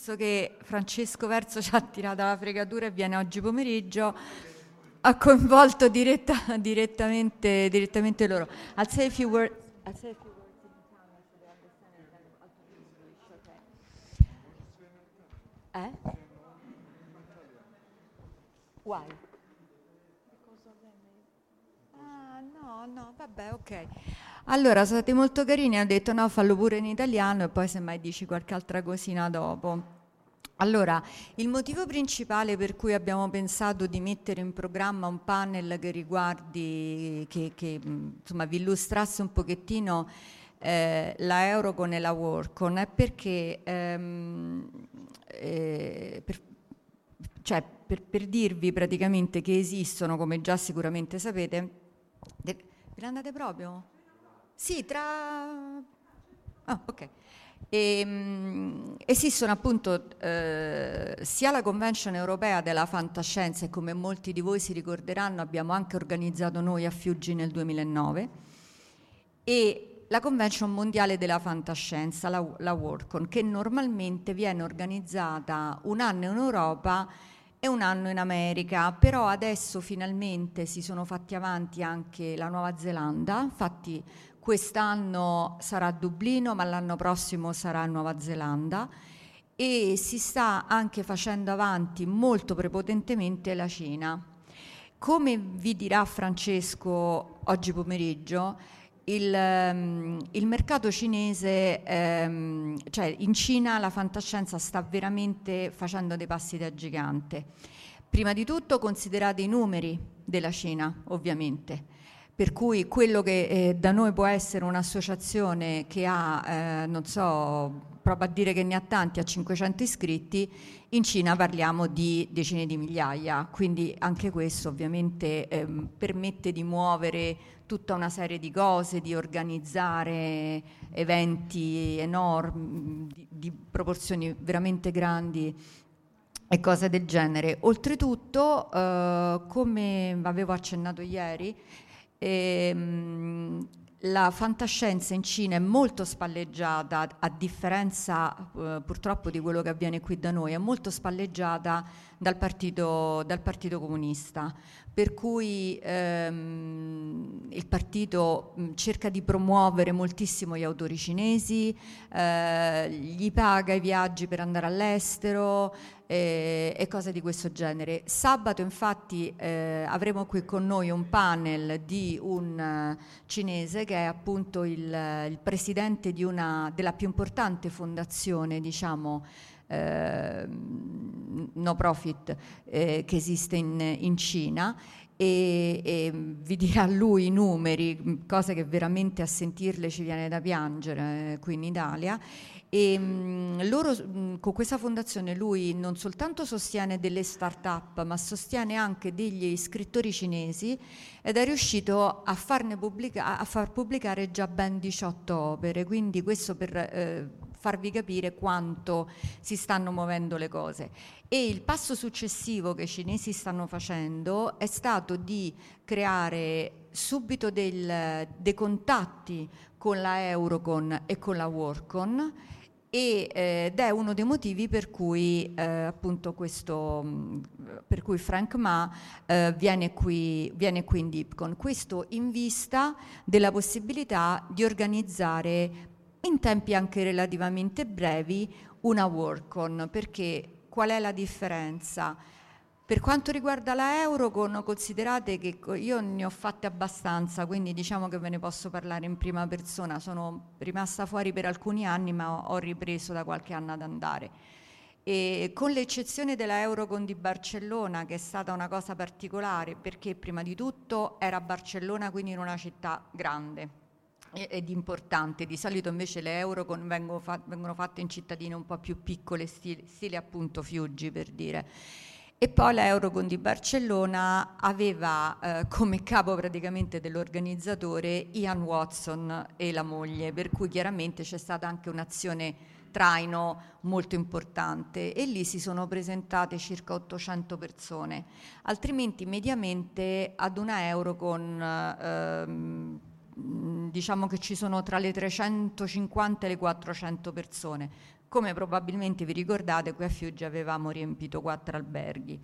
Visto che Francesco Verso ci ha tirato la fregatura e viene oggi pomeriggio, ha coinvolto diretta- direttamente, direttamente loro. I'll say a few words. Eh? Why? Ah, no, no, vabbè, ok. Allora, sono stati molto carini, hanno detto no, fallo pure in italiano e poi semmai dici qualche altra cosina dopo. Allora, il motivo principale per cui abbiamo pensato di mettere in programma un panel che riguardi, che, che insomma, vi illustrasse un pochettino eh, la Eurocon e la Workon è perché ehm, eh, per, cioè, per, per dirvi praticamente che esistono, come già sicuramente sapete, de- ve ne andate proprio? Sì, tra... Ah, ok. E, mh, esistono appunto eh, sia la Convention europea della fantascienza e come molti di voi si ricorderanno abbiamo anche organizzato noi a Fiuggi nel 2009 e la Convention mondiale della fantascienza, la, la Workon, che normalmente viene organizzata un anno in Europa e un anno in America, però adesso finalmente si sono fatti avanti anche la Nuova Zelanda, infatti quest'anno sarà Dublino, ma l'anno prossimo sarà Nuova Zelanda e si sta anche facendo avanti molto prepotentemente la Cina. Come vi dirà Francesco oggi pomeriggio, il, um, il mercato cinese, um, cioè in Cina la fantascienza sta veramente facendo dei passi da gigante. Prima di tutto considerate i numeri della Cina, ovviamente. Per cui quello che eh, da noi può essere un'associazione che ha, eh, non so, proprio a dire che ne ha tanti, ha 500 iscritti, in Cina parliamo di decine di migliaia, quindi anche questo ovviamente ehm, permette di muovere tutta una serie di cose, di organizzare eventi enormi, di, di proporzioni veramente grandi e cose del genere. Oltretutto, eh, come avevo accennato ieri, ehm, la fantascienza in Cina è molto spalleggiata, a differenza eh, purtroppo di quello che avviene qui da noi, è molto spalleggiata dal partito, dal partito comunista. Per cui ehm, il partito mh, cerca di promuovere moltissimo gli autori cinesi, eh, gli paga i viaggi per andare all'estero eh, e cose di questo genere. Sabato infatti eh, avremo qui con noi un panel di un uh, cinese che è appunto il, il presidente una, della più importante fondazione, diciamo, eh, no profit eh, che esiste in, in Cina e, e, vi dirà lui i numeri, cose che veramente a sentirle ci viene da piangere eh, qui in Italia. E mh, loro, mh, con questa fondazione lui non soltanto sostiene delle start-up, ma sostiene anche degli scrittori cinesi ed è riuscito a, pubblica- a far pubblicare già ben 18 opere, quindi questo per eh, farvi capire quanto si stanno muovendo le cose. E il passo successivo che i cinesi stanno facendo è stato di creare subito del, dei contatti con la Eurocon e con la Workcon ed è uno dei motivi per cui eh, questo per cui Frank Ma eh, viene, qui, viene qui in Dipcon questo in vista della possibilità di organizzare in tempi anche relativamente brevi una work-on, perché qual è la differenza? Per quanto riguarda la Eurocon, considerate che io ne ho fatte abbastanza, quindi diciamo che ve ne posso parlare in prima persona. Sono rimasta fuori per alcuni anni, ma ho ripreso da qualche anno ad andare. E con l'eccezione della Eurocon di Barcellona, che è stata una cosa particolare, perché prima di tutto era Barcellona, quindi in una città grande, ed importante. Di solito invece le Eurocon vengono, fa- vengono fatte in cittadine un po' più piccole, stile, stile appunto Fiuggi per dire. E poi l'Eurocon di Barcellona aveva eh, come capo praticamente dell'organizzatore Ian Watson e la moglie, per cui chiaramente c'è stata anche un'azione traino molto importante e lì si sono presentate circa 800 persone, altrimenti mediamente ad una Eurocon ehm, diciamo che ci sono tra le 350 e le 400 persone. Come probabilmente vi ricordate, qui a Fiuggi avevamo riempito quattro alberghi.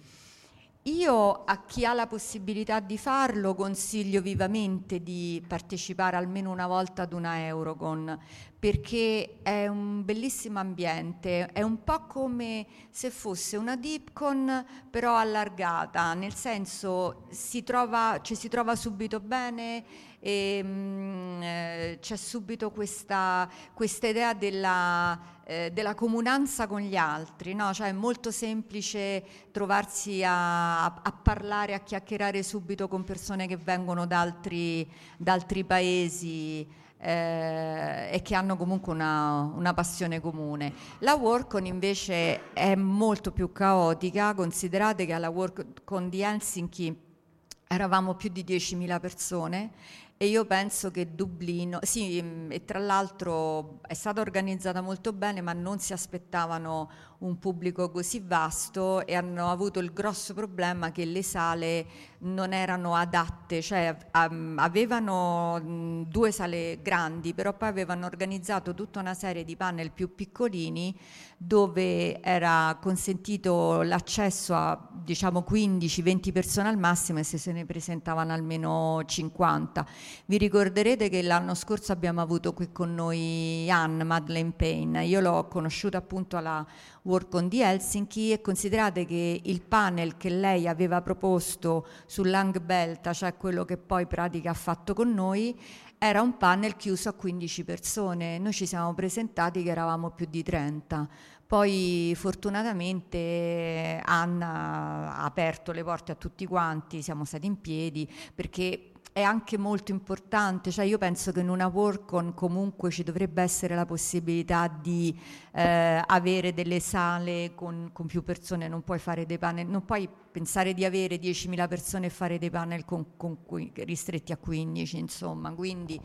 Io a chi ha la possibilità di farlo consiglio vivamente di partecipare almeno una volta ad una Eurocon perché è un bellissimo ambiente, è un po' come se fosse una Deepcon però allargata, nel senso si trova, ci si trova subito bene e mh, mm, eh, c'è subito questa, questa idea della, eh, della, comunanza con gli altri, no? cioè è molto semplice trovarsi a, a, parlare, a chiacchierare subito con persone che vengono da altri, da altri paesi. Eh, e che hanno comunque una, una, passione comune. La Workon invece è molto più caotica, considerate che alla Workon di Helsinki eravamo più di 10.000 persone e io penso che Dublino, sì, mm, e tra l'altro è stata organizzata molto bene, ma non si aspettavano un pubblico così vasto e hanno avuto il grosso problema che le sale non erano adatte, cioè avevano mm, due sale grandi, però poi avevano organizzato tutta una serie di panel più piccolini dove era consentito l'accesso a diciamo 15-20 persone al massimo e se se ne presentavano almeno 50. Vi ricorderete che l'anno scorso abbiamo avuto qui con noi Anne Madeleine Payne, io l'ho conosciuta appunto alla WorkOn di Helsinki e considerate che il panel che lei aveva proposto sull'Angbelta, cioè quello che poi pratica ha fatto con noi, era un panel chiuso a 15 persone, noi ci siamo presentati che eravamo più di 30. Poi fortunatamente Anna ha aperto le porte a tutti quanti, siamo stati in piedi perché è anche molto importante, cioè io penso che in una WorkCon comunque ci dovrebbe essere la possibilità di eh, avere delle sale con, con, più persone, non puoi fare dei panel, non puoi pensare di avere 10.000 persone e fare dei panel con, con, ristretti a 15, insomma, quindi,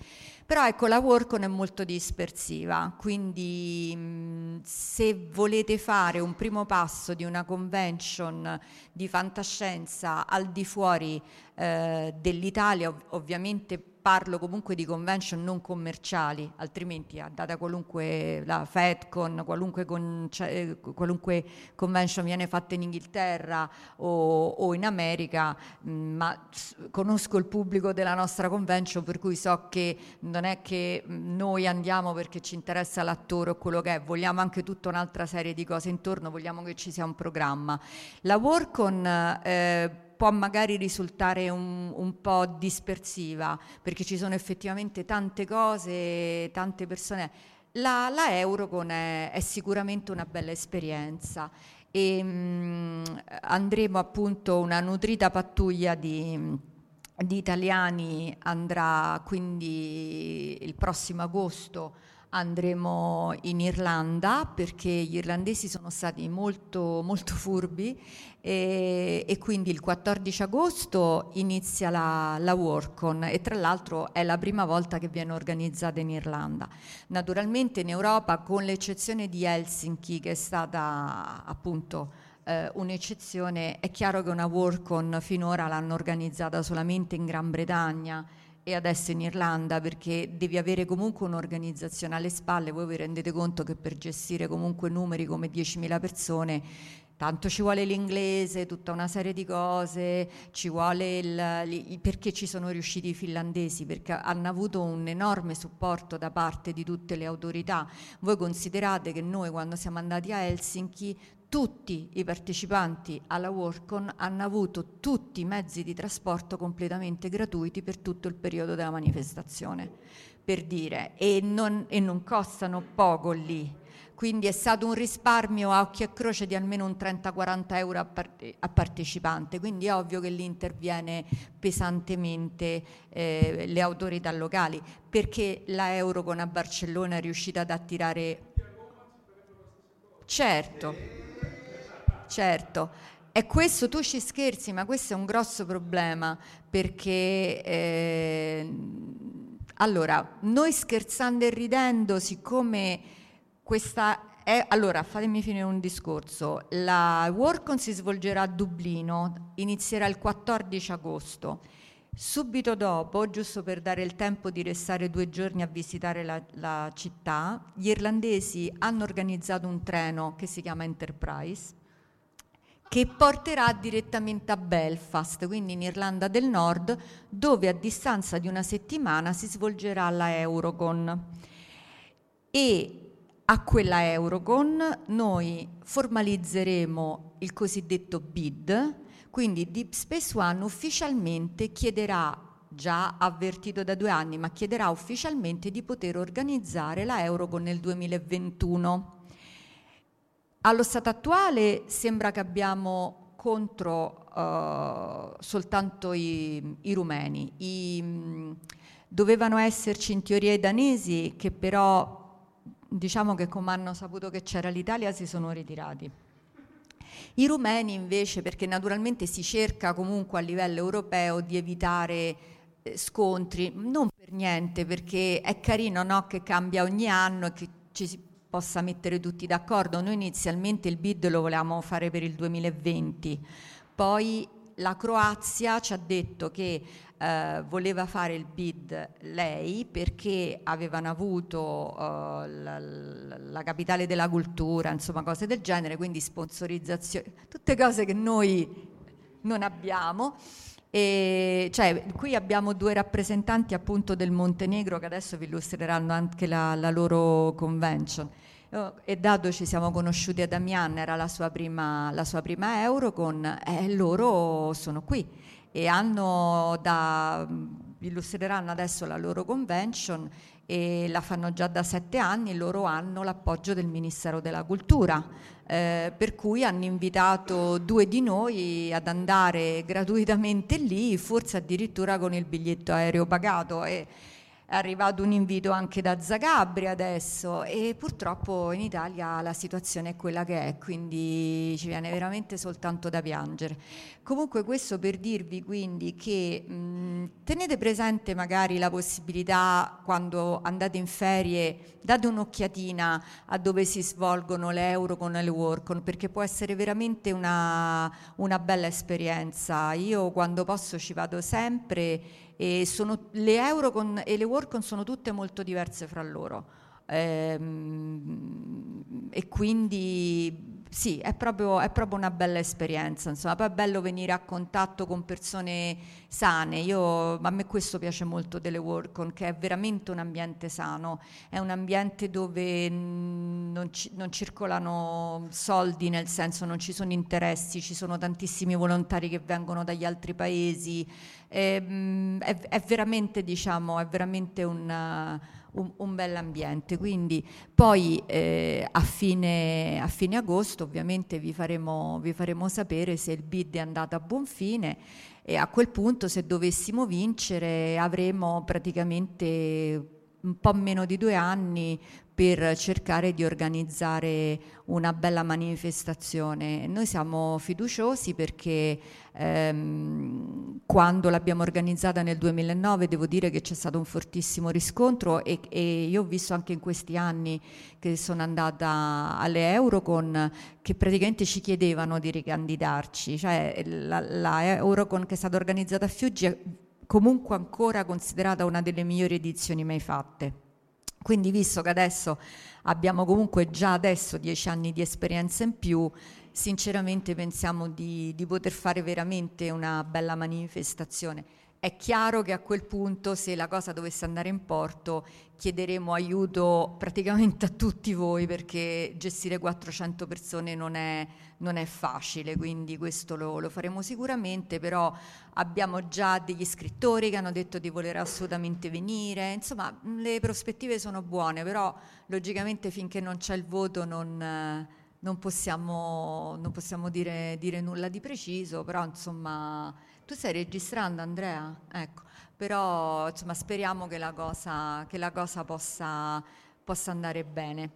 però ecco la WorkCon è molto dispersiva, quindi mh, se volete fare un primo passo di una convention di fantascienza al di fuori eh, dell'Italia, ov- ovviamente parlo comunque di convention non commerciali, altrimenti andate a qualunque la FedCon, qualunque, con, cioè, qualunque convention viene fatta in Inghilterra o, o in America, mh, mm, ma conosco il pubblico della nostra convention per cui so che non è che noi andiamo perché ci interessa l'attore o quello che è, vogliamo anche tutta un'altra serie di cose intorno, vogliamo che ci sia un programma. La Workon eh, può magari risultare un, un, po' dispersiva perché ci sono effettivamente tante cose, tante persone. La, la Eurocon è, è, sicuramente una bella esperienza e mh, mm, andremo appunto una nutrita pattuglia di, di italiani andrà quindi il prossimo agosto andremo in Irlanda perché gli irlandesi sono stati molto, molto furbi e, e, quindi il 14 agosto inizia la, la Workon e tra l'altro è la prima volta che viene organizzata in Irlanda. Naturalmente in Europa con l'eccezione di Helsinki che è stata appunto eh, un'eccezione, è chiaro che una Workon finora l'hanno organizzata solamente in Gran Bretagna e adesso in Irlanda perché devi avere comunque un'organizzazione alle spalle, voi vi rendete conto che per gestire comunque numeri come 10.000 persone tanto ci vuole l'inglese, tutta una serie di cose, ci vuole il, il, perché ci sono riusciti i finlandesi, perché hanno avuto un enorme supporto da parte di tutte le autorità. Voi considerate che noi quando siamo andati a Helsinki tutti i partecipanti alla Workon hanno avuto tutti i mezzi di trasporto completamente gratuiti per tutto il periodo della manifestazione, per dire, e non, e non costano poco lì. Quindi è stato un risparmio a occhio e croce di almeno un 30-40 euro a, parte, a, partecipante, quindi è ovvio che lì interviene pesantemente eh, le autorità locali, perché la Eurocon a Barcellona è riuscita ad attirare... Certo certo. E questo tu ci scherzi, ma questo è un grosso problema perché eh, allora noi scherzando e ridendo, siccome questa è allora fatemi finire un discorso. La Workon si svolgerà a Dublino, inizierà il 14 agosto. Subito dopo, giusto per dare il tempo di restare due giorni a visitare la, la città, gli irlandesi hanno organizzato un treno che si chiama Enterprise che porterà direttamente a Belfast, quindi in Irlanda del Nord, dove a distanza di una settimana si svolgerà la Eurocon. E a quella Eurocon noi formalizzeremo il cosiddetto bid, quindi Deep Space One ufficialmente chiederà già avvertito da due anni, ma chiederà ufficialmente di poter organizzare la Eurocon nel 2021. Allo stato attuale sembra che abbiamo contro uh, soltanto i, i rumeni. I, dovevano esserci in teoria i danesi che però diciamo che come hanno saputo che c'era l'Italia si sono ritirati. I rumeni invece, perché naturalmente si cerca comunque a livello europeo di evitare eh, scontri, non per niente, perché è carino no, che cambia ogni anno e che ci si possa mettere tutti d'accordo. Noi inizialmente il bid lo volevamo fare per il 2020, poi la Croazia ci ha detto che eh, voleva fare il bid lei perché avevano avuto eh, la, la, capitale della cultura, insomma cose del genere, quindi sponsorizzazione, tutte cose che noi non abbiamo. E, cioè, qui abbiamo due rappresentanti appunto del Montenegro che adesso vi illustreranno anche la, la loro convention. E dato ci siamo conosciuti ad Amiens, era la sua prima, la sua prima Eurocon, e loro sono qui e hanno da illustreranno adesso la loro convention e la fanno già da sette anni, loro hanno l'appoggio del Ministero della Cultura, eh, per cui hanno invitato due di noi ad andare gratuitamente lì, forse addirittura con il biglietto aereo pagato. E, è arrivato un invito anche da Zagabria adesso e purtroppo in Italia la situazione è quella che è, quindi ci viene veramente soltanto da piangere. Comunque questo per dirvi quindi che mh, tenete presente magari la possibilità quando andate in ferie, date un'occhiatina a dove si svolgono le Eurocon e le Workon perché può essere veramente una, una bella esperienza. Io quando posso ci vado sempre e sono, le Eurocon e le Workon sono tutte molto diverse fra loro. Ehm, e quindi sì, è proprio, è proprio, una bella esperienza, insomma, poi è bello venire a contatto con persone sane, Io, a me questo piace molto delle Workon, che è veramente un ambiente sano, è un ambiente dove non, ci, non circolano soldi, nel senso non ci sono interessi, ci sono tantissimi volontari che vengono dagli altri paesi, è, è, è veramente, diciamo, è veramente un un, un bell'ambiente. Quindi poi eh, a, fine, a, fine, agosto ovviamente vi faremo, vi faremo sapere se il bid è andato a buon fine e a quel punto se dovessimo vincere avremo praticamente un po' meno di due anni per cercare di organizzare una bella manifestazione. Noi siamo fiduciosi perché ehm, quando l'abbiamo organizzata nel 2009 devo dire che c'è stato un fortissimo riscontro e, e, io ho visto anche in questi anni che sono andata alle Eurocon che praticamente ci chiedevano di ricandidarci, cioè la, la Eurocon che è stata organizzata a Fiuggi è comunque ancora considerata una delle migliori edizioni mai fatte. Quindi visto che adesso abbiamo comunque già adesso dieci anni di esperienza in più, sinceramente pensiamo di, di poter fare veramente una bella manifestazione. È chiaro che a quel punto, se la cosa dovesse andare in porto, chiederemo aiuto praticamente a tutti voi perché gestire 400 persone non è, non è facile, quindi questo lo, lo, faremo sicuramente, però abbiamo già degli scrittori che hanno detto di voler assolutamente venire, insomma le prospettive sono buone, però logicamente finché non c'è il voto non, non possiamo, non possiamo dire, dire nulla di preciso, però insomma tu stai registrando Andrea? Ecco, però insomma speriamo che la cosa, che la cosa possa, possa andare bene.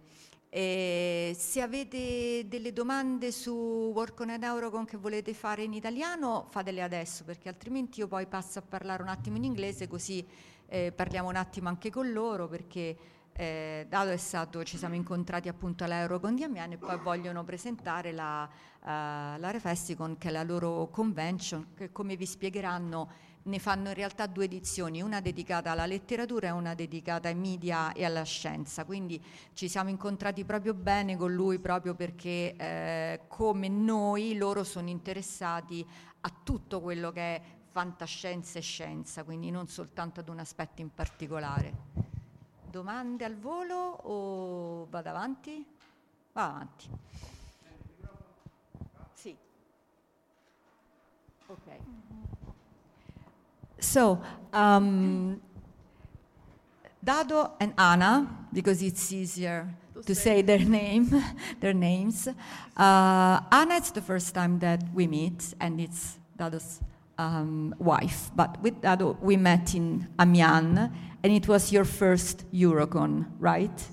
E se avete delle domande su Work on Eurocon che volete fare in italiano, fatele adesso, perché altrimenti io poi passo a parlare un attimo in inglese, così eh, parliamo un attimo anche con loro, perché eh, Dado è stato, ci siamo incontrati appunto all'Eurocon di Amiens e poi vogliono presentare la, uh, la Refesticon, che è la loro convention, che come vi spiegheranno ne fanno in realtà due edizioni, una dedicata alla letteratura e una dedicata ai media e alla scienza. Quindi ci siamo incontrati proprio bene con lui proprio perché eh, come noi loro sono interessati a tutto quello che è fantascienza e scienza, quindi non soltanto ad un aspetto in particolare. Domande al volo o vado avanti? Va avanti. Sì. Ok. So, um, Dado and Anna, because it's easier to, say their name, their names. Uh, Anna, it's the first time that we meet, and it's Dado's um, wife. But with that, we met in Amiens, and it was your first Eurocon, right?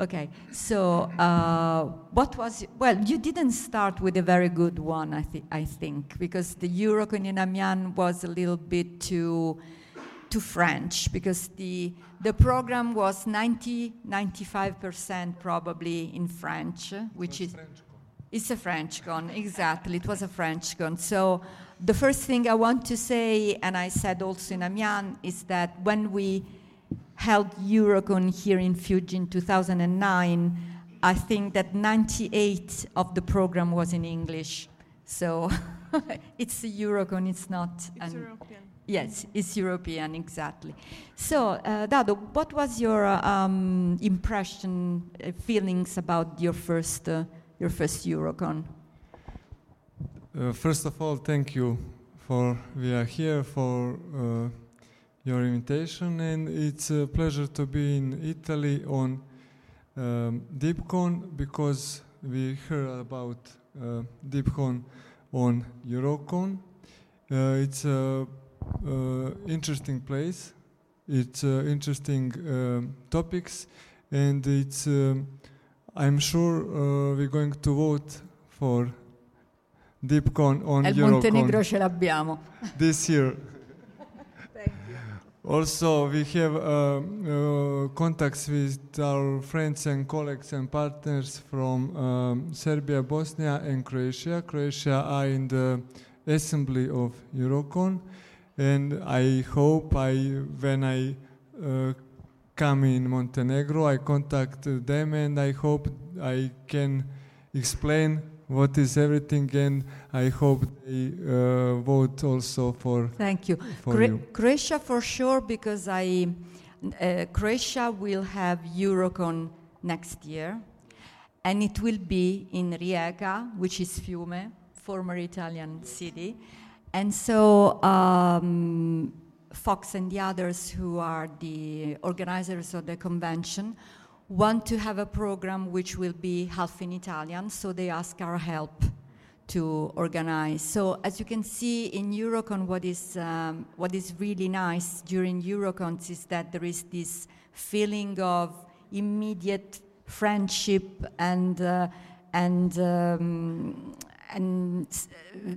Okay, so uh, what was, well, you didn't start with a very good one, I, th- I think, because the Eurocon in Amiens was a little bit too, too French, because the, the program was 90, 95% probably in French, which is, French it's a French con, exactly, it was a French con. So the first thing I want to say, and I said also in Amiens, is that when we held Eurocon here in Fiuggi in 2009, I think that 98 of the program was in English. So it's a Eurocon, it's not. It's an, European. Yes, it's European, exactly. So, uh, Dado, what was your um, impression, uh, feelings about your first, uh, your first Eurocon? Uh, first of all, thank you for we are here for uh, your invitation, and it's a pleasure to be in Italy on um, DeepCon because we heard about uh, DeepCon on Eurocon. Uh, it's a uh, interesting place. It's uh, interesting um, topics, and it's. Um, I'm sure we're going to vote for DeepCon on E il Eurocon Montenegro ce l'abbiamo. this year. Also, we have uh, uh, contacts with our friends and colleagues and partners from um, Serbia, Bosnia, and Croatia. Croatia are in the assembly of Eurocon, and I hope I, when I uh, come in Montenegro, I contact them, and I hope I can explain what is everything, and I hope they uh, vote also for Thank you. for Cro- you. Croatia for sure because I uh, Croatia will have Eurocon next year, and it will be in Rijeka, which is Fiume, former Italian city, and so. Um, Fox and the others who are the organizers of the convention want to have a program which will be half in Italian, so they ask our help to organize. So as you can see in Eurocon, what is um, what is really nice during Eurocons is that there is this feeling of immediate friendship and uh, and um, and uh,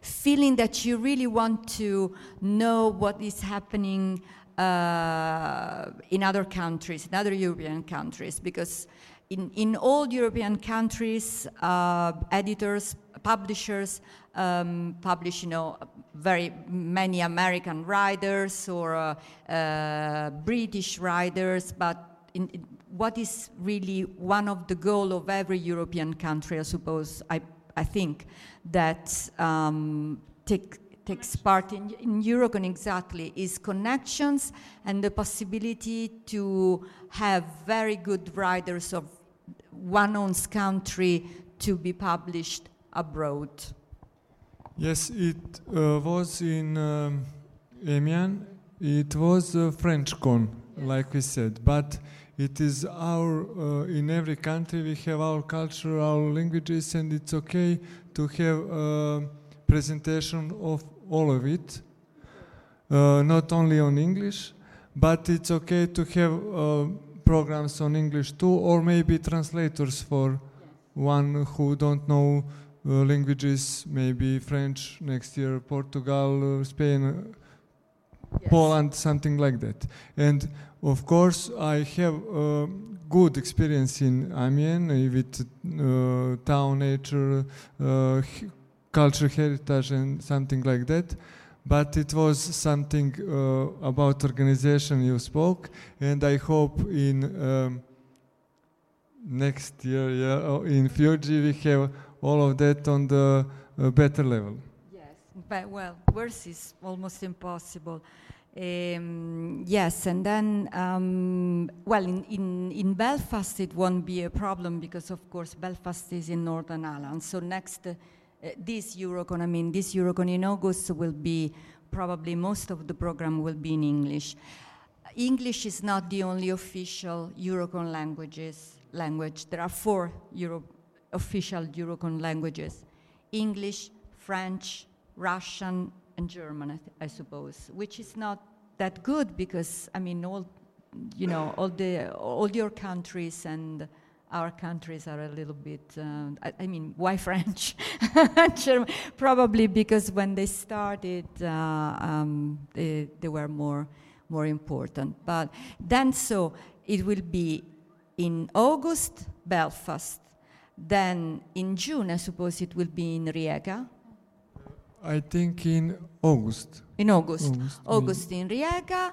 feeling that you really want to know what is happening in other countries, in other European countries, because in, in all European countries, uh, editors, publishers um, publish, you know, very many American writers or uh, uh, British writers, but in, in- what is really one of the goal of every European country, I suppose, I, I think, that um, take, takes part in, in Eurocon exactly is connections and the possibility to have very good writers of one own country to be published abroad. Yes, it uh, was in um, Amiens. It was a French con, like we said, but it is our uh, in every country we have our culture, our languages, and it's okay to have a presentation of all of it, uh, not only on English, but it's okay to have uh, programs on English too, or maybe translators for one who don't know uh, languages, maybe French next year, Portugal, uh, Spain, uh, Poland, something like that. And of course, I have uh, good experience in Amiens with uh, town nature, culture heritage, and something like that. But it was something uh, about organization you spoke, and I hope in um, next year, yeah, in Fiuggi, we have all of that on the uh, better level. Yes, but well, worse is almost impossible. Um, yes, and then, um, well, in, in, in Belfast it won't be a problem because, of course, Belfast is in Northern Ireland. So next, uh, uh, this Eurocon, I mean, this Eurocon in August will be probably most of the program will be in English. English is not the only official Eurocon languages language. There are four Euro- official Eurocon languages: English, French, Russian, and German. I, I suppose, which is not that good because I mean, all you know, all the all your countries and our countries are a little bit. Uh, I, I mean, why French? Probably because when they started, uh, um, they, they were more more important. But then, so it will be in August, Belfast. Then in June, I suppose it will be in Rijeka. I think in August. In August. August, August in Rijeka.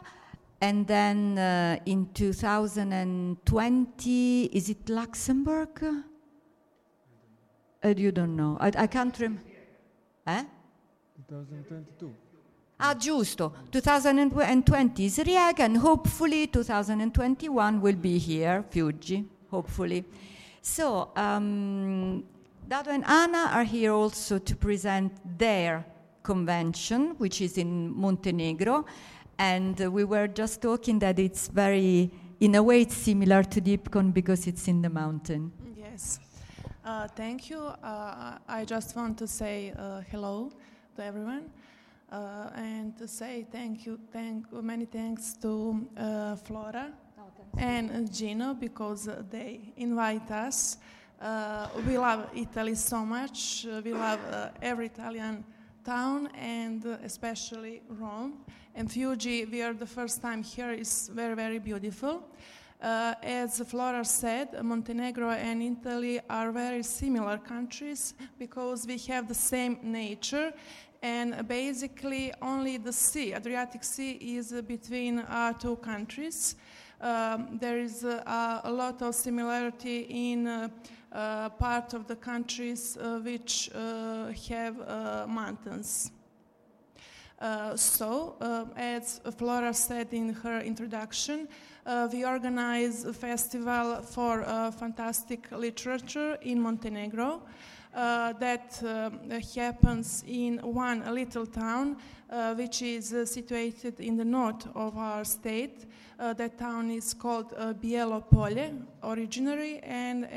And then uh, in 2020, is it Luxembourg? Uh, you don't know. I, I can't remember. Eh? 2022. Ah, giusto. 2020 is Rijeka, and hopefully 2021 will be here, Fiuggi, hopefully. So, um, Dado and Anna are here also to present their convention, which is in Montenegro. And uh, we were just talking that it's very, in a way, it's similar to Deepcon because it's in the mountain. Yes. Uh, thank you. Uh, I just want to say uh, hello to everyone uh, and to say thank you, thank many thanks to uh, Flora and Gino because they invite us. We love Italy so much. We love every Italian town and especially Rome. And Fiuggi, we are the first time here. is very, very beautiful. Uh, as Flora said, Montenegro and Italy are very similar countries because we have the same nature and basically only the sea, Adriatic Sea, is between our two countries. Um, there is uh, a lot of similarity in uh, uh, part of the countries uh, which uh, have uh, mountains. Uh, so, uh, as Flora said in her introduction, uh, we organize a festival for uh, fantastic literature in Montenegro. Uh, that happens in one little town which is situated in the north of our state. That town is called Bielo Polje originally, and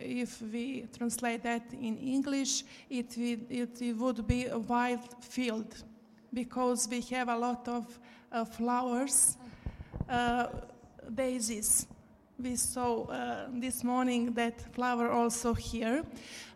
if we translate that in English, it, it, it would be a wild field because we have a lot of uh, flowers, uh, daisies. We saw uh, this morning that flower also here.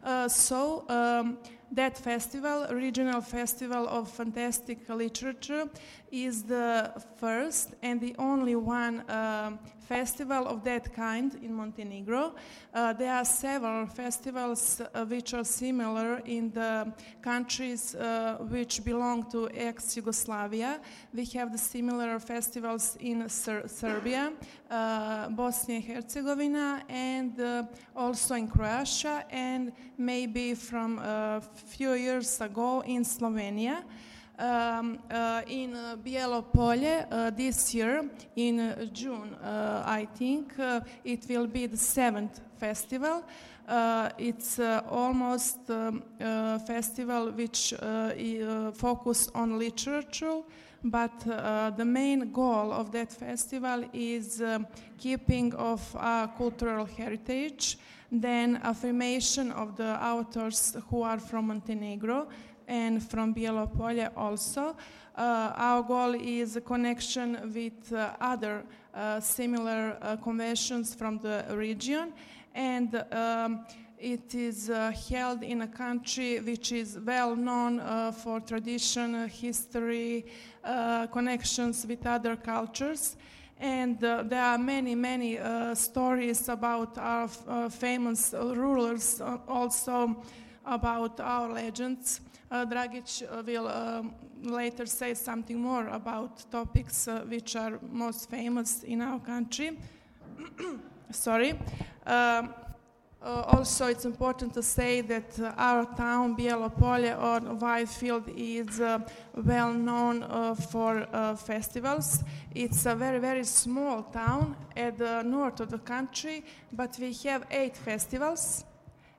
Uh, so um, that festival, regional festival of fantastic literature, is the first and the only one um, festival of that kind in Montenegro. Uh, there are several festivals uh, which are similar in the countries uh, which belong to ex-Yugoslavia. We have the similar festivals in Ser- Serbia, uh, Bosnia and Herzegovina, and uh, also in Croatia, and maybe from a few years ago in Slovenia. Um, uh, in uh, Bielopolje uh, this year, in uh, June, uh, I think, uh, it will be the seventh festival. It's almost um, uh, festival which uh, focus on literature, but the main goal of that festival is um, keeping of our cultural heritage, then affirmation of the authors who are from Montenegro, and from Bielopolje also. Uh, our goal is a connection with uh, other uh, similar conventions from the region, and um, it is uh, held in a country which is well known uh, for tradition, uh, history, connections with other cultures. And there are many, many stories about our famous rulers, also about our legends. Uh, Dragic uh, will um, later say something more about topics which are most famous in our country. Sorry. Um, uh, also, it's important to say that uh, our town, Bielopolje or Whitefield, is uh, well known for festivals. It's a very, very small town at the north of the country, but we have eight festivals.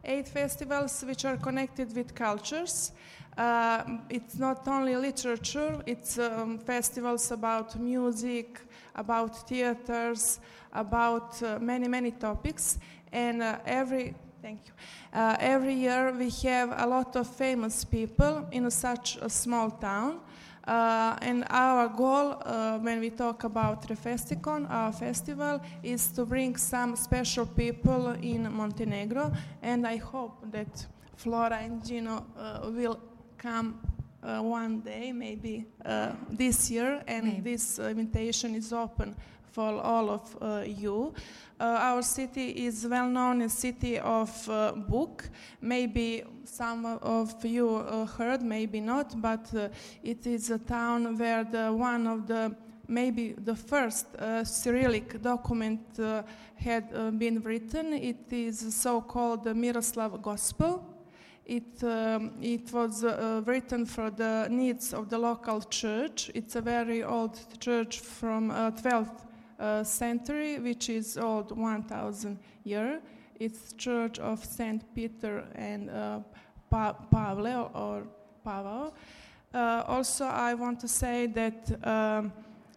Eight festivals which are connected with cultures. Uh, it's not only literature, it's um, festivals about music, about theaters, about uh, many, many topics. And uh, every Thank you. Uh, every year we have a lot of famous people in such a small town. Uh, and our goal uh, when we talk about Refesticon, our festival, is to bring some special people in Montenegro. And I hope that Flora and Gino uh, will come uh, one day, maybe uh, this year, and Maybe. this invitation is open for all of uh, you. Uh, our city is well known as city of uh, book. Maybe some of you uh, heard, maybe not, but it is a town where the one of the maybe the first uh, Cyrillic document uh, had uh, been written. It is so-called the Miroslav Gospel. It, um, it was uh, written for the needs of the local church. It's a very old church from uh, 12th uh, century, which is old 1,000 year. It's Church of Saint Peter and uh, pa- Pavle or Pavel. Uh, also, I want to say that um,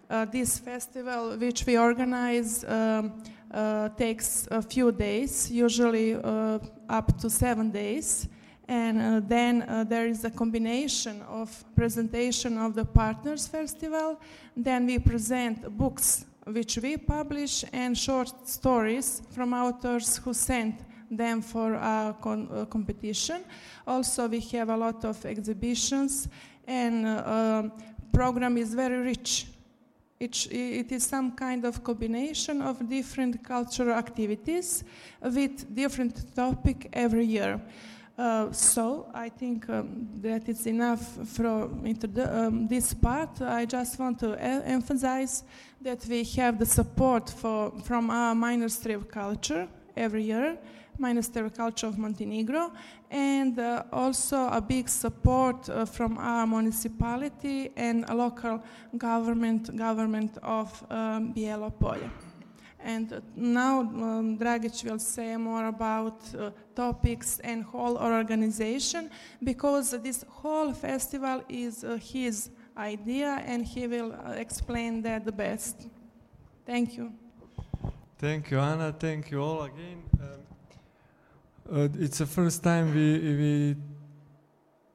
uh, this festival, which we organize, um, uh, takes a few days, usually uh, up to seven days. And uh, then uh, there is a combination of presentation of the Partners Festival. Then we present books which we publish and short stories from authors who sent them for a con- uh, competition. Also, we have a lot of exhibitions, and uh, program is very rich. It, it is some kind of combination of different cultural activities with different topic every year. Uh, so I think um, that it's enough the, um, this part. I just want to emphasize that we have the support for, from our Ministry of Culture every year, Ministry of Culture of Montenegro, and uh, also a big support uh, from our municipality and local government government of um, Bijelo Polje. And uh, now um, Dragic will say more about uh, topics and whole organization because this whole festival is uh, his idea and he will uh, explain that the best. Thank you. Thank you, Anna. Thank you all again. Um, uh, it's the first time we we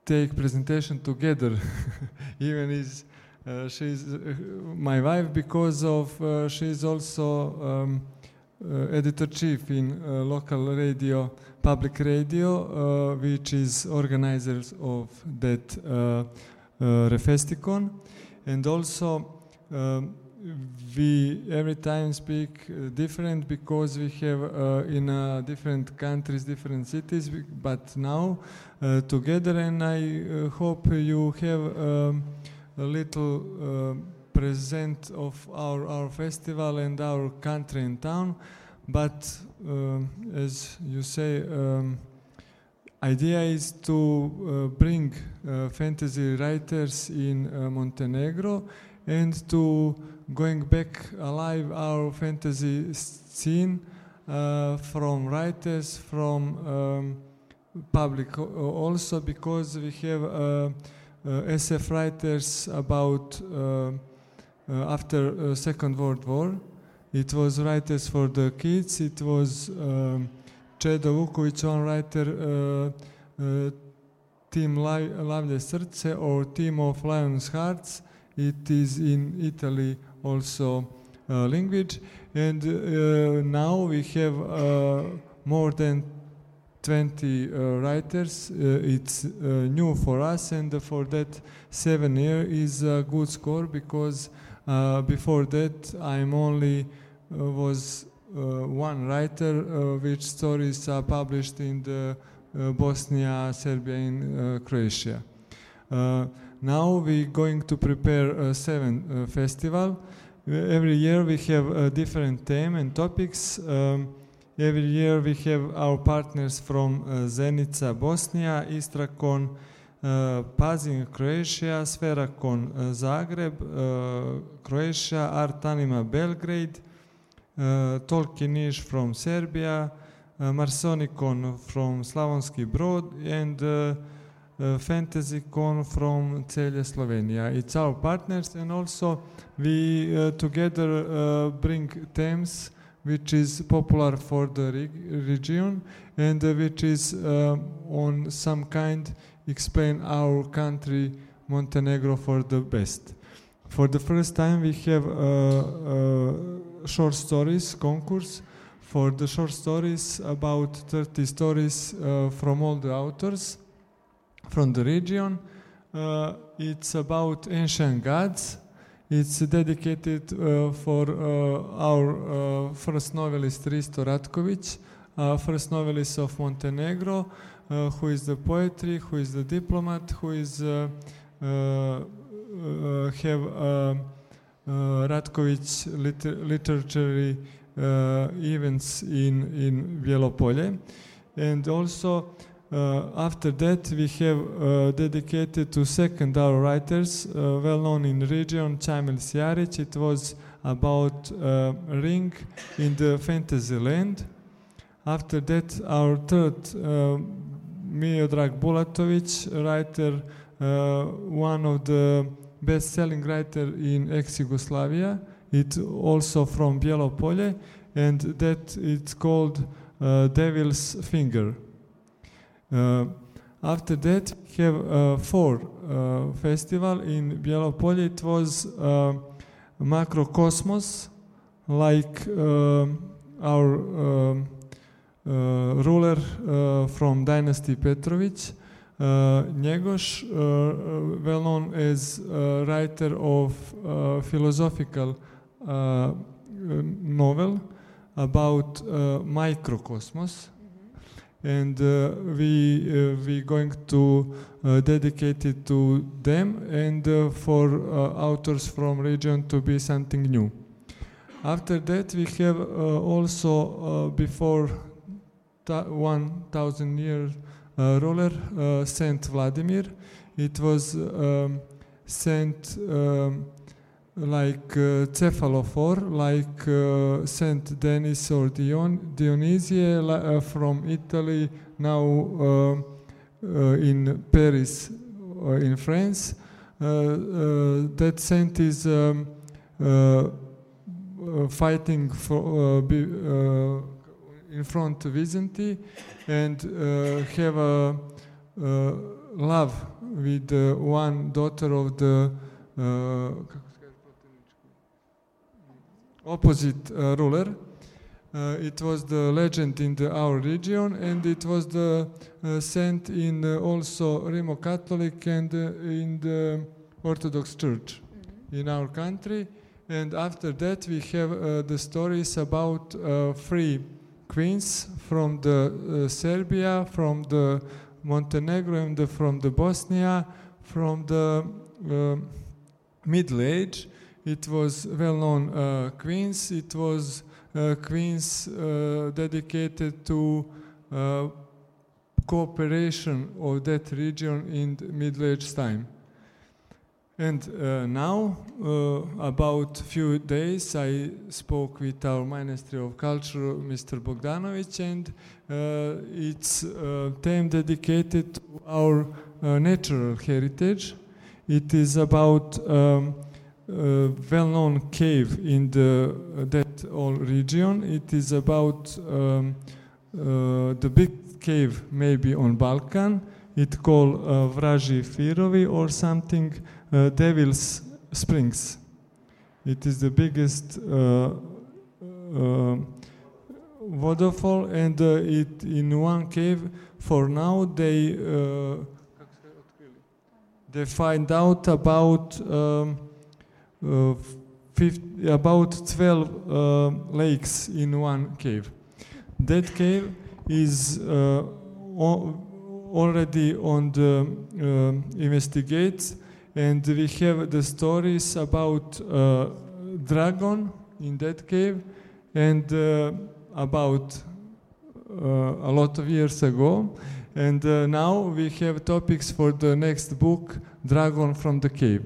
take presentation together. Even is uh, she's uh, my wife because of uh, she's also um, uh, editor chief in uh, local radio, public radio, which is organizers of that Refesticon, and also. Um, we every time speak different because we have uh, in uh, different countries different cities but now uh, together and i hope you have um, a little uh, present of our, our festival and our country and town. But um, as you say um, idea is to uh, bring uh, fantasy writers in uh, montenegro and to going back alive our fantasy scene uh, from writers from um, public also because we have uh, uh, SF writers about uh, uh, after uh, Second World War. It was writers for the kids. It was um, Čedo Vuković, one writer, uh, uh, Tim Lavlje Srce or Team of Lion's Hearts. It is in Italy also uh, language. And uh, now we have uh, more than 20 uh, writers. Uh, it's uh, new for us, and for that, seven year is a good score because uh, before that, I'm only uh, was uh, one writer, which stories are published in the Bosnia, Serbia, and Croatia. Now we're going to prepare a seven festival. Every year we have a different theme and topics. Um, every year we have our partners from uh, Zenica, Bosnia, Istrakon, uh, Pazin, Croatia, Sferakon, uh, Zagreb, uh, Croatia, Art Anima, Belgrade, uh, Tolkienish from Serbia, uh, Marsonicon from Slavonski Brod, and uh, uh, FantasyCon from Celje, Slovenia. It's our partners, and also we uh, together uh, bring themes which is popular for the reg- region and uh, which is uh, on some kind explain our country Montenegro for the best. For the first time, we have a, a short stories concourse. For the short stories, about 30 stories uh, from all the authors from the region. Uh, it's about ancient gods. It's dedicated uh, for uh, our uh, first novelist Risto Ratkovic, uh, first novelist of Montenegro, uh, who is the poetry, who is the diplomat, who is uh, have Ratkovic liter- literary events in in Bielopolje, and also uh, after that, we have uh, dedicated to second our writers, uh, well known in region, Ćamil Sijarić. It was about uh, Ring in the fantasy land. After that, our third uh, Miodrag Bulatovic, writer, uh, one of the best-selling writer in ex-Yugoslavia. It also from Bielopolje, and that it's called uh, Devil's Finger. Uh, after that, we have uh, four uh, festival in Bielopolje. It was Macrocosmos, like our ruler from dynasty Petrovic, uh, Njegoš, uh, well known as uh, writer of philosophical novel about microcosmos, and uh, we uh, we going to uh, dedicate it to them and uh, for uh, authors from region to be something new. After that, we have uh, also uh, before ta- 1,000 year ruler Saint Vladimir. It was um, Saint um, like uh, cephalophore, like uh, Saint Denis or Dion- Dionysie li- uh, from Italy, now uh, uh, in Paris, uh, in France. That saint is um, fighting for be, in front of Byzantine and have a love with one daughter of the opposite uh, ruler. Uh, it was the legend in the, our region, and it was the uh, saint in also Rimo Catholic and in the Orthodox Church in our country. And after that, we have the stories about three queens from the Serbia, from the Montenegro, and the, from the Bosnia, from the uh, Middle Age. It was well-known uh, queens. It was uh, queens uh, dedicated to uh, cooperation of that region in Middle Age time. And uh, now, uh, about few days, I spoke with our Ministry of Culture, Mr. Bogdanovic, and uh, it's a theme dedicated to our natural heritage. It is about um, a well-known cave in the that all region. It is about um, uh, the big cave, maybe on Balkan. It called uh, Vražji Firovi or something uh, Devil's Springs. It is the biggest uh, uh, waterfall, and uh, it in one cave. For now, they uh, they find out about um, uh, 50, about 12 uh, lakes in one cave. That cave is uh, al- already on the uh, investigates and we have the stories about uh, dragon in that cave and uh, about uh, a lot of years ago and uh, now we have topics for the next book dragon from the cave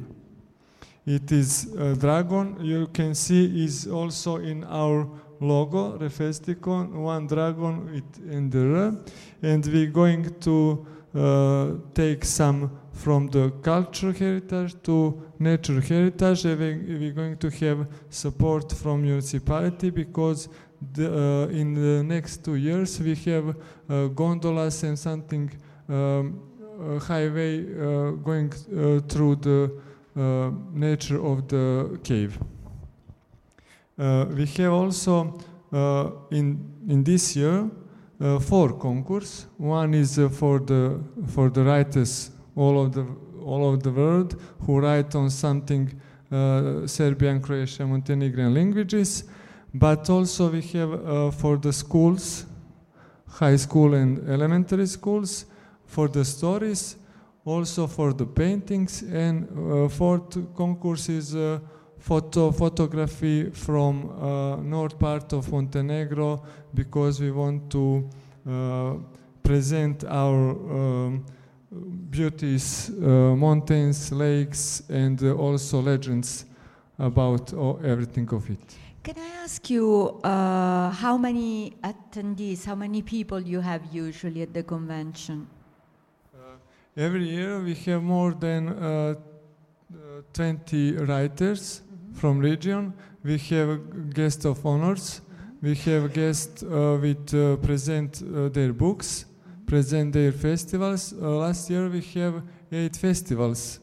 it is a dragon. You can see is also in our logo refesticon one dragon with in the R, and we're going to uh, take some from the cultural heritage to nature heritage. We're going to have support from municipality because the, uh, in the next two years we have uh, gondolas and something um, highway uh, going uh, through the nature of the cave. Uh, we have also uh, in in this year uh, four concourse. One is uh, for the for the writers all of the all of the world who write on something uh, Serbian, Croatian, Montenegrin languages, but also we have uh, for the schools, high school and elementary schools, for the stories, also for the paintings, and uh, fourth concourse is uh, photo photography from uh, north part of Montenegro because we want to uh, present our um, beauties, uh, mountains, lakes, and uh, also legends about everything of it. Can I ask you how many attendees, how many people you have usually at the convention? Every year we have more than uh, uh, 20 writers from region. We have guests of honors. We have guests uh, with uh, present uh, their books, present their festivals. Uh, last year we have eight festivals.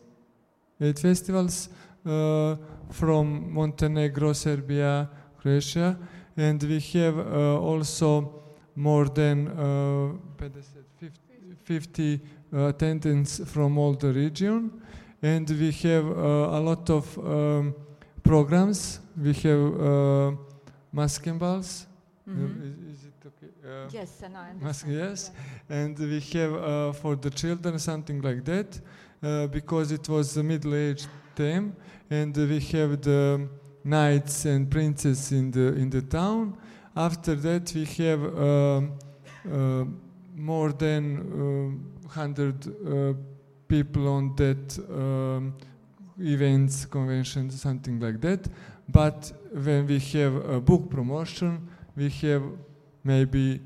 Eight festivals uh, from Montenegro, Serbia, Croatia, and we have uh, also more than uh, 50, 50 uh, from all the region, and we have uh, a lot of um, programs. We have uh. Mhm. Uh, is, is it okay? Uh, Yes, and I Mask, yes, and we have uh, for the children something like that uh, because it was a middle-aged theme, and we have the knights and princes in the in the town. After that, we have um, more than uh, hundred uh, people on that um, events, conventions, something like that. But when we have a book promotion, we have maybe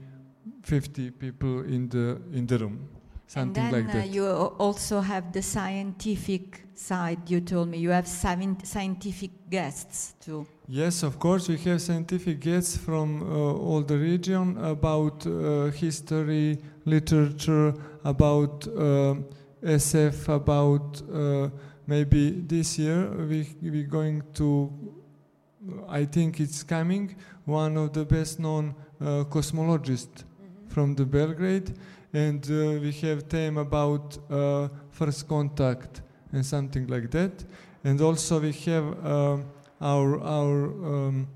50 people in the in the room, something and then like uh, that. you also have the scientific side. You told me you have seven scientific guests too. Yes, of course, we have scientific guests from uh, all the region about uh, history, literature, about uh, SF, about uh, maybe this year we we going to. I think it's coming one of the best known uh, cosmologists from the Belgrade, and uh, we have theme about uh, first contact and something like that, and also we have. Our our um,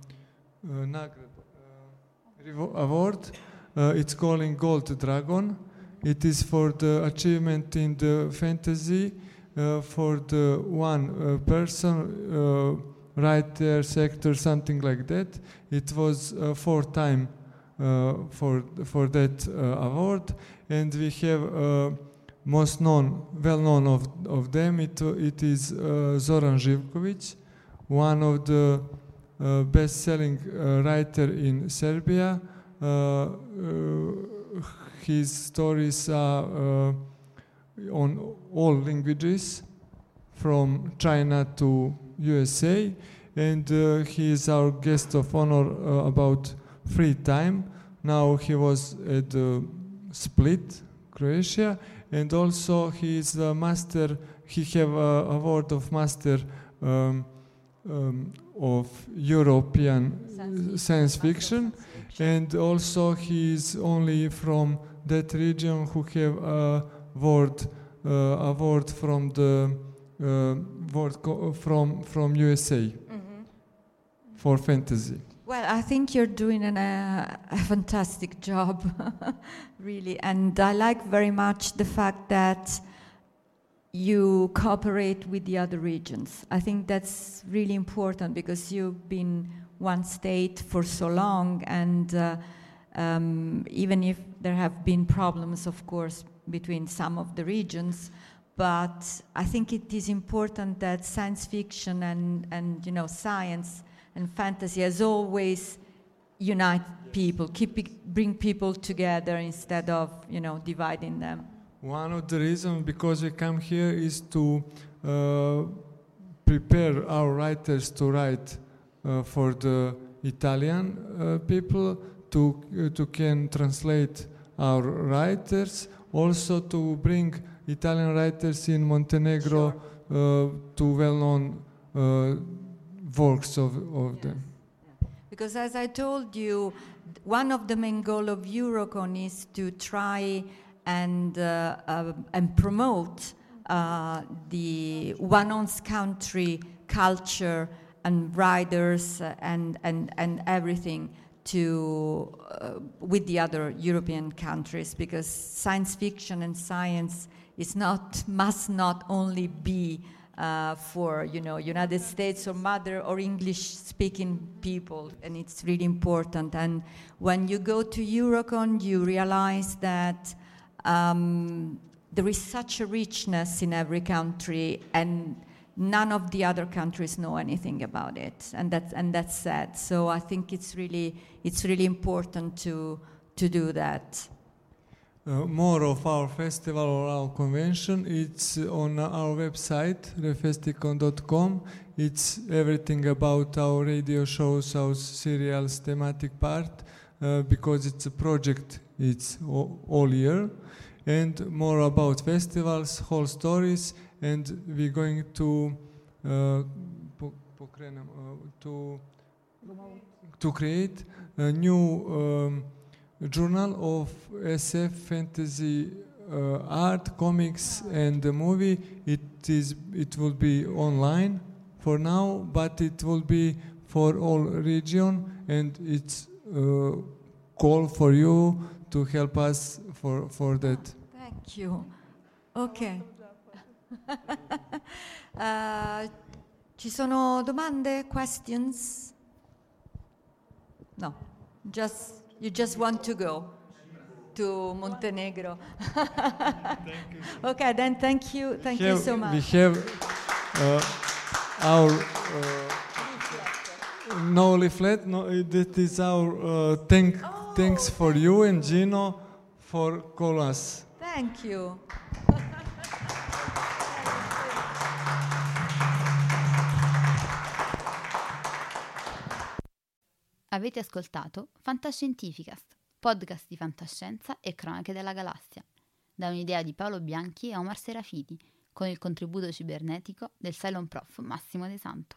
uh, uh, award. Uh, it's calling Gold Dragon. It is for the achievement in the fantasy for the one person, writer, actor, something like that. It was uh, four time uh, for for that uh, award, and we have most known, well known of of them. It it is Zoran Živković one of the uh, best-selling uh, writer in Serbia. Uh, uh, his stories are uh, on all languages, from China to USA, and uh, he is our guest of honor about free time. Now he was at Split, Croatia, and also he is a master. He have a award of master. Um, um, of European uh, science fiction, and also he is only from that region who have a word, uh, award from the uh, from from USA for fantasy. Well, I think you're doing an, uh, a fantastic job, really. And I like very much the fact that you cooperate with the other regions. I think that's really important because you've been one state for so long, and uh, um, even if there have been problems, of course, between some of the regions, but I think it is important that science fiction and, and you know science and fantasy has always unite people, keep bring people together instead of you know dividing them. One of the reasons because we come here is to uh, prepare our writers to write uh, for the Italian uh, people to uh, to can translate our writers, also to bring Italian writers in Montenegro uh, to well-known uh, works of, of them. Because as I told you, one of the main goal of Eurocon is to try and uh, uh, and promote uh, the one own country culture and riders and and and everything to uh, with the other European countries because science fiction and science is not must not only be uh, for you know United States or mother or English speaking people and it's really important. And when you go to Eurocon you realize that um, there is such a richness in every country and none of the other countries know anything about it and that's and that's sad so I think it's really it's really important to to do that uh, more of our festival or our convention, it's on our website, refesticon.com. It's everything about our radio shows, our serials, thematic part, uh, because it's a project, it's all, all year. And more about festivals, whole stories, and we're going to uh, uh, to to create a new um, journal of SF fantasy uh, art, comics, and the movie. It is. It will be online for now, but it will be for all region, and it's uh, call for you to help us for for that. Thank you. Ok. Eh, ci sono domande? Questions? No. Just you just want to go to Montenegro. okay, then thank you. Thank you have- so We much. have uh, our uh, no leaflet. No, uh, that is our uh, thank thanks for you and Gino for call us. Thank you. Avete ascoltato Fantascientificast, podcast di fantascienza e cronache della galassia, da un'idea di Paolo Bianchi e Omar Serafiti, con il contributo cibernetico del Cylon Prof Massimo De Santo.